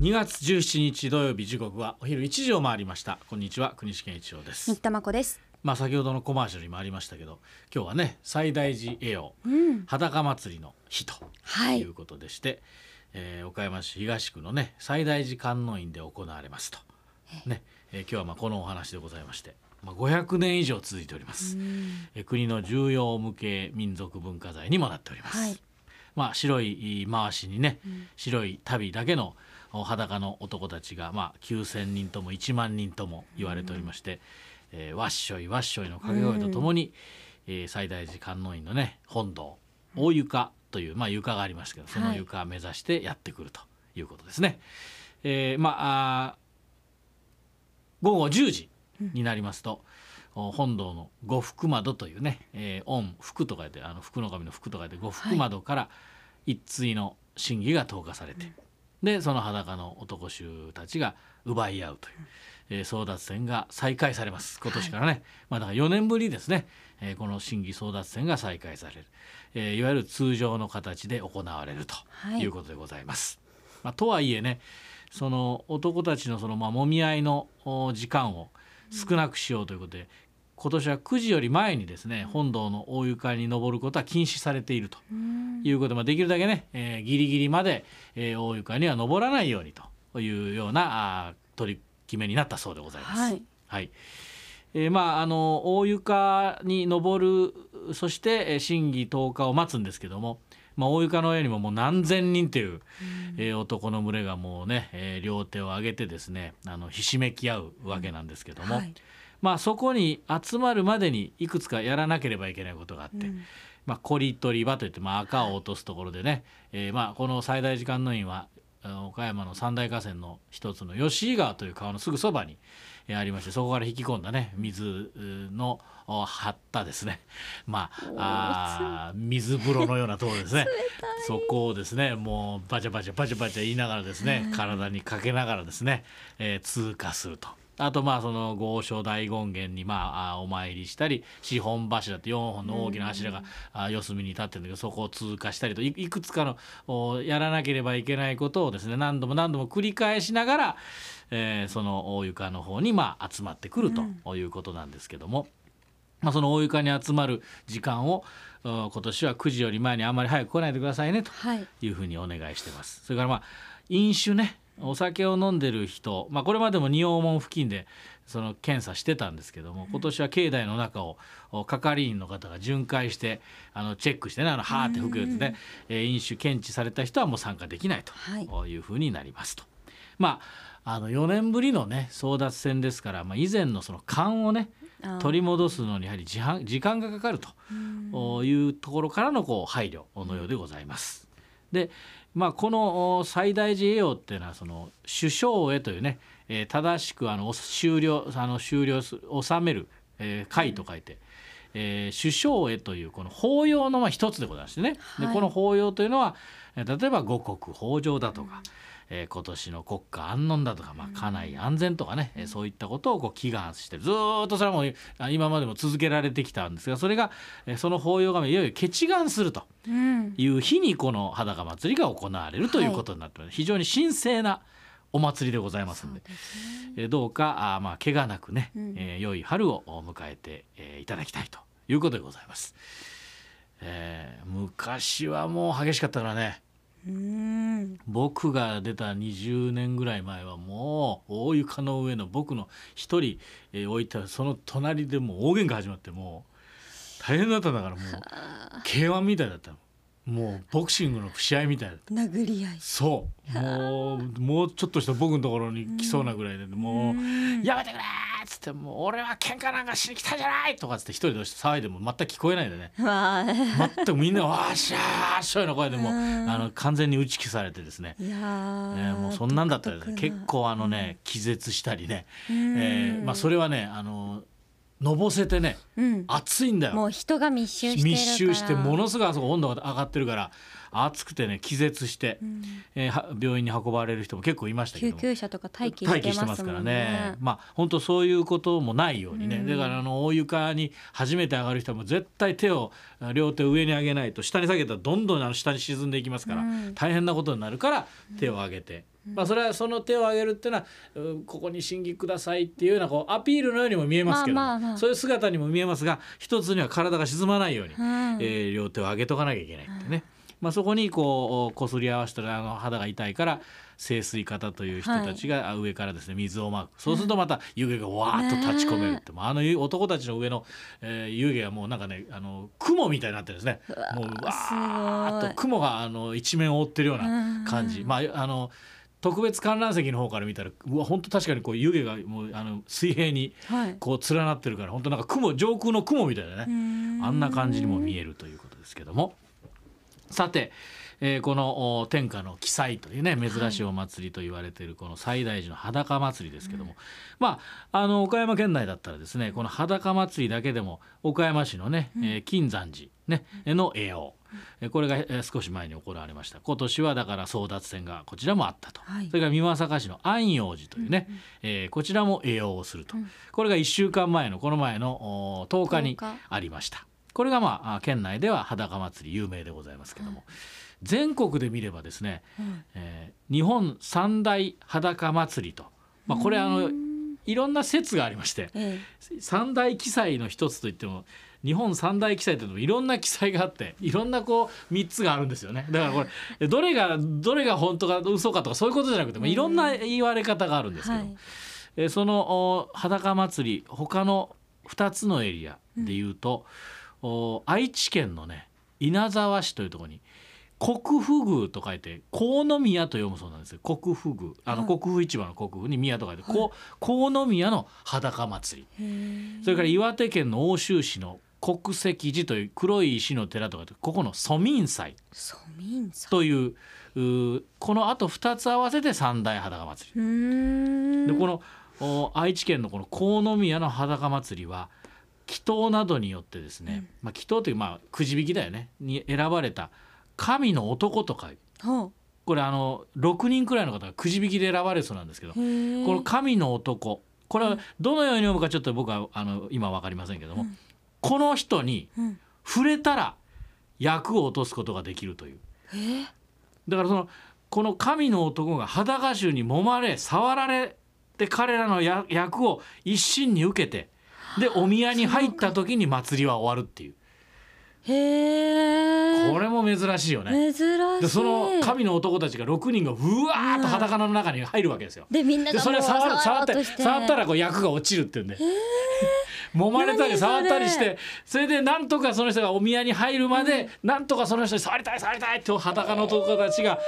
2月17日土曜日時刻はお昼1時を回りました。こんにちは国士健一郎です。新田真子です。まあ先ほどのコマーシャルにもありましたけど今日はね西大寺栄養うん。裸祭りの日とはい。いうことでして、えー岡山市東区のね西大寺観音院で行われますと。ね、えー今日はまあこのお話でございまして、まあ、500年以上続いております、えー国の重要無形民族文化財にもなっております、はい。まあ白い回しにね、白い旅だけのお裸の男たちが、まあ、9,000人とも1万人とも言われておりまして、えーわっしょいわっしょいの掛け声とともに、えー西大寺観音院のね本堂大床という、まあ、床がありますけどその床を目指してやってくるということですね。えーまあ午後10時になりますと、お本堂の五福窓というね、えー、御福と書いてあの福の神の福と書いて五福窓から一対の神儀が投下されて、でその裸の男衆たちが奪い合うという、えー争奪戦が再開されます。今年からね、まあだから4年ぶりですね、えーこの神儀争奪戦が再開される、えーいわゆる通常の形で行われるとはい。いうことでございます。まあ、とはいえねその男たちのそのまあ揉み合いのお時間を少なくしようということで、今年は9時より前にですね本堂の大床に登ることは禁止されているということで、まあ、できるだけね、えーギリギリまで、えー大床には登らないようにというようなあー取り決めになったそうでございます。はい。はい。えーまああの大床に登るそしてえー審議10日を待つんですけども、まあ、大床の上にももう何千人という、えー男の群れがもうね、えー両手を上げてですねあのひしめき合うわけなんですけども、はいまあ、そこに集まるまでにいくつかやらなければいけないことがあって、まあ、コリ取り場といって、まあ、赤を落とすところでね、えーまあ、この最大時間の院は岡山の三大河川の一つの吉井川という川のすぐそばに、えーありましてそこから引き込んだね水のお張ったですね。まあ水風呂のようなところですね。そこをですねもうバチャバチャバチャバチャ言いながらですね体にかけながらですね、えー通過すると。あとまあその豪商大権現にまああお参りしたり四本柱って4本の大きな柱があ四隅に立ってるんだけどそこを通過したりといいくつかのおやらなければいけないことをですね何度も何度も繰り返しながら、えーその大床の方にまあ集まってくるということなんですけども。まあ、その大床に集まる時間をお今年は9時より前にあんまり早く来ないでくださいねとはいいうふうにお願いしてます。それからまあ飲酒ねお酒を飲んでる人、まあ、これまでも仁王門付近でその検査してたんですけども今年は境内の中をお係員の方が巡回してあのチェックしてねあのハーって吹くやつで、えー飲酒検知された人はもう参加できないはい。というふうになりますと。まああの4年ぶりのね争奪戦ですから、まあ、以前のその勘をね取り戻すのにやはり時間時間がかかるというところからのこう配慮のようでございます。でまあ、このお最大寺栄養っていうのはその首相へというね、えー正しくあのお終了あの終了す収める、えー会と書いて、えー首相へというこの法要のまあ一つでございましてね、はい。でこの法要というのはえー例えば五穀豊穣だとか、えー今年の国家安穏だとか、まあ、家内安全とかね、えーそういったことをこう祈願してずーっとそれはもうあ今までも続けられてきたんですがそれが、えーその法要がいよいよ決願するとうん。いう日にこの裸祭りが行われるということになってます、非常に神聖なお祭りでございますので。えーどうかあーまあ怪我なくね、うん。えー良い春を迎えて、えーいただきたいということでございます。えー昔はもう激しかったからね。うん僕が出た20年ぐらい前はもう大床の上の僕の一人、えー置いたその隣でもう大喧嘩始まってもう大変だったんだからもう K1 みたいだったの。もうボクシングの試合みたいだった。殴り合い。そう。もうもうちょっとした僕のところに来そうなぐらいで、もううん。やめてくれ!」っつって「もう俺は喧嘩なんかしに来たんじゃない!」とかっつって一人で騒いでも全く聞こえないでね。全くみんな「わーしゃーしょい」の声でもあの完全に打ち消されてですね。いやもうそんなんだったら結構あのね気絶したりね、うん。えーまあ、それはねあののぼせてねうん。暑いんだよ。もう人が密集してるから。密集してものすごいあそこ温度が上がってるから暑くてね気絶して、うん。えーは病院に運ばれる人も結構いましたけ救ども。急車とか待機してますもんね。まあ本当そういうこともないようにね、うん。だからあの大床に初めて上がる人はもう絶対手をあ両手を上に上げないと下に下げたらどんどんあの下に沈んでいきますから、うん。大変なことになるから手を上げて、まあそれはその手を上げるっていうのはうんここに審議くださいっていうようなこうアピールのようにも見えますけど、まあまあまあ。そういう姿にも見えますが一つには体が沈まないように、うん。えー両手を上げとかなきゃいけないってね、まあ、そこにこうこすり合わせたらあの肌が痛いから清水方という人たちが上からですね水をまく。そうするとまた湯気がわーっと立ち込めるって、あの男たちの上の、えー湯気がもうなんかねあの雲みたいになってるんですね。もうわーっと雲があの一面を覆ってるような感じ、まああの特別観覧席の方から見たらうわ本当確かにこう湯気がもうあの水平にはい。こう連なってるから本当なんか雲上空の雲みたいなね、うん。あんな感じにも見えるということですけどもさて、えーこのお天下の奇祭というね珍しいお祭りと言われているこの西大寺の裸祭りですけども、まああの岡山県内だったらですねこの裸祭りだけでも岡山市のね、えー金山寺、ね、の栄養えーこれがえー少し前に行われました。今年はだから争奪戦がこちらもあったと、はい。それから美作市の安養寺というね、えーこちらも栄養をすると、これが1週間前のこの前のお10日に10日。ありましたこれがまああ県内では裸祭り有名でございますけども、全国で見ればですね、えー日本三大裸祭りと、まあ、これあのいろんな説がありましてえ三大記載の一つといっても日本三大記載というのもいろんな記載があっていろんなこう3つがあるんですよね。だからこれどれがどれが本当か嘘かとかそういうことじゃなくてもいろんな言われ方があるんですけど、はい。えーそのお裸祭り他の2つのエリアでいうと、お愛知県のね稲沢市というところに国府宮と書いて河宮と読むそうなんですよ。国府宮。あのはい国府市場の国府に宮と書いて、こう河宮の裸祭り。それから岩手県の奥州市の国石寺という黒い石の寺とかでここの蘇民祭。というこのあと2つ合わせて三大裸祭り。でこのお愛知県のこの河宮の裸祭りは祈祷などによってですね、まあ、祈祷というまあくじ引きだよね。に選ばれた神の男とかはこれあの6人くらいの方がくじ引きで選ばれるそうなんですけど。この神の男。これはどのように読むかちょっと僕はあの今分かりませんけども、この人にうん。触れたら役を落とすことができるという。えだからそのこの神の男が裸衆に揉まれ触られて彼らのや役を一身に受けてでお宮に入った時に祭りは終わるっていうへえ。これも珍しいよね。珍しい。でその神の男たちが6人がうわーっと裸の中に入るわけですよ。でみんなでそれ触る触って触ったらこう役が落ちるっていうんで揉まれたり触ったりしてそれでなんとかその人がお宮に入るまでなんとかその人に触りたい触りたいって裸の男たちが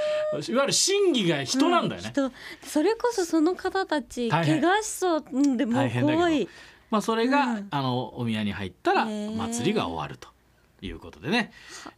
いわゆる真偽が人なんだよね。人それこそその方たち怪我しそううんでもう大変だけど怖いまあ、それが、うん。あのお宮に入ったら祭りが終わるということでね、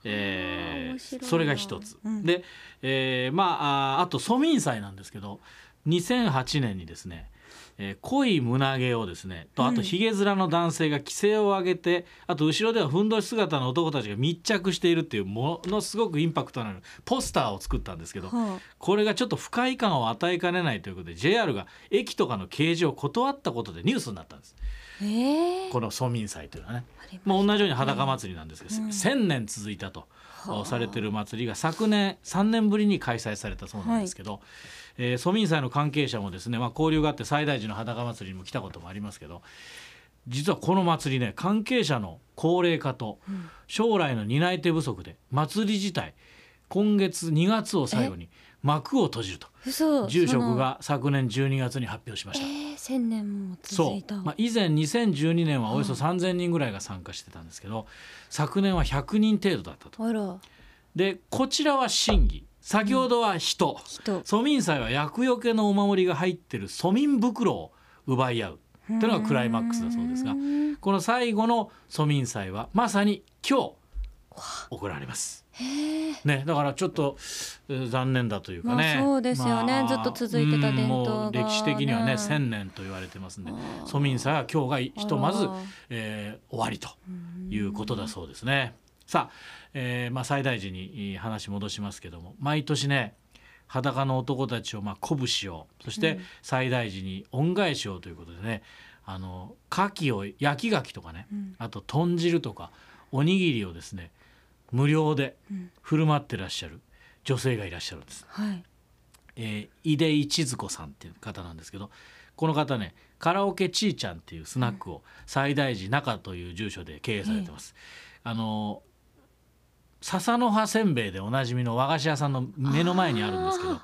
えーそれが一つ、うん。で、えーまあああと蘇民祭なんですけど2008年にですね、えー濃い胸毛をですねとあとひげ面の男性が規制を上げて、あと後ろではふんどし姿の男たちが密着しているっていうものすごくインパクトのあるポスターを作ったんですけど、はこれがちょっと不快感を与えかねないということで JR が駅とかの掲示を断ったことでニュースになったんです。あ、ええこの蘇民祭というのはね。まあ、同じように裸祭りなんですけど、うん。1,000年続いたとはあ。されてる祭りが昨年3年ぶりに開催されたそうなんですけど、えー蘇民祭の関係者もですね、まあ、交流があって西大寺の裸祭りにも来たこともありますけど実はこの祭りね関係者の高齢化とん。将来の担い手不足で祭り自体今月2月を最後に幕を閉じると。嘘。住職が昨年12月に発表しました。ええ千年も続そいた。う、まあ、以前2012年はおよそ3,000人ぐらいが参加してたんですけど、昨年は100人程度だったと。でこちらは神儀先ほどは人、人。蘇民祭は厄除けのお守りが入ってる蘇民袋を奪い合う。というのがクライマックスだそうですがうん。この最後の蘇民祭はまさに今日行われます。ね、だからちょっとえー残念だというかね、まあそうですよね。ずっと続いてた伝統がうんもう歴史的にはねね1,000年と言われてますんであー。蘇民祭は今日がひとまずえー終わりということだそうですね。さあ、えーまあ、最大時に話戻しますけども毎年ね裸の男たちをまあ鼓舞しようそして最大時に恩返しようということでね、あの牡蠣を焼き牡蠣とかね、うん。あと豚汁とかおにぎりをですね無料でうん。振る舞ってらっしゃる女性がいらっしゃるんです。はい。えー、井出一津子さんっていう方なんですけどこの方ねカラオケちーちゃんっていうスナックを最大寺中という住所で経営されてます。あの笹の葉せんべいでおなじみの和菓子屋さんの目の前にあるんですけどあ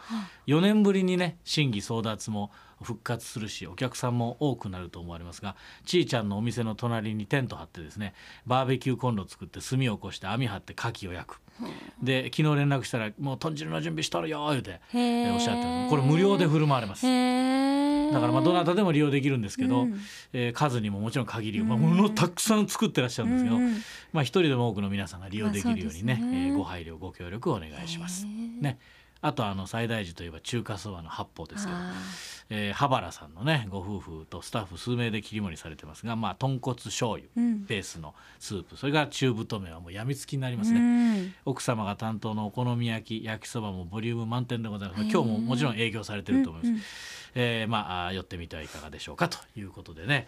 4年ぶりにね審議争奪も復活するしお客さんも多くなると思われますがちーちゃんのお店の隣にテント張ってですねバーベキューコンロ作って炭を起こして網張って牡蠣を焼く。で昨日連絡したら「もう豚汁の準備しとるよ」言うて、おっしゃってこれ無料で振る舞われます。だからまあどなたでも利用できるんですけど、うん。えー数にももちろん限りが、まあ、うんものたくさん作ってらっしゃるんですけど、うんうん。まあ、一人でも多くの皆さんが利用できるようにね,、まあね。えーご配慮ご協力をお願いします。ね、あとあの最大寺といえば中華そばの八方ですけど、あえー、羽原さんのねご夫婦とスタッフ数名で切り盛りされてますが、まあ、豚骨醤油ベースのスープそれから中太麺はもうやみつきになりますね。うん。奥様が担当のお好み焼き焼きそばもボリューム満点でございます。今日ももちろん営業されてると思います、うんうん。えーまあ寄ってみてはいかがでしょうかということでね。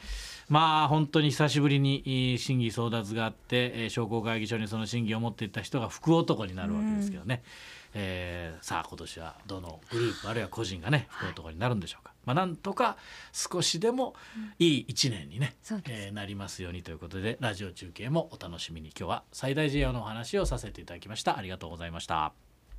まあ本当に久しぶりにえー審議争奪があって、えー商工会議所にその審議を持っていった人が福男になるわけですけどね、えーさあ今年はどのグループあるいは個人がね福男になるんでしょうか、まあなんとか少しでもいい一年にね、そうです。えーなりますようにということでラジオ中継もお楽しみに。今日は最大事業のお話をさせていただきました。ありがとうございました。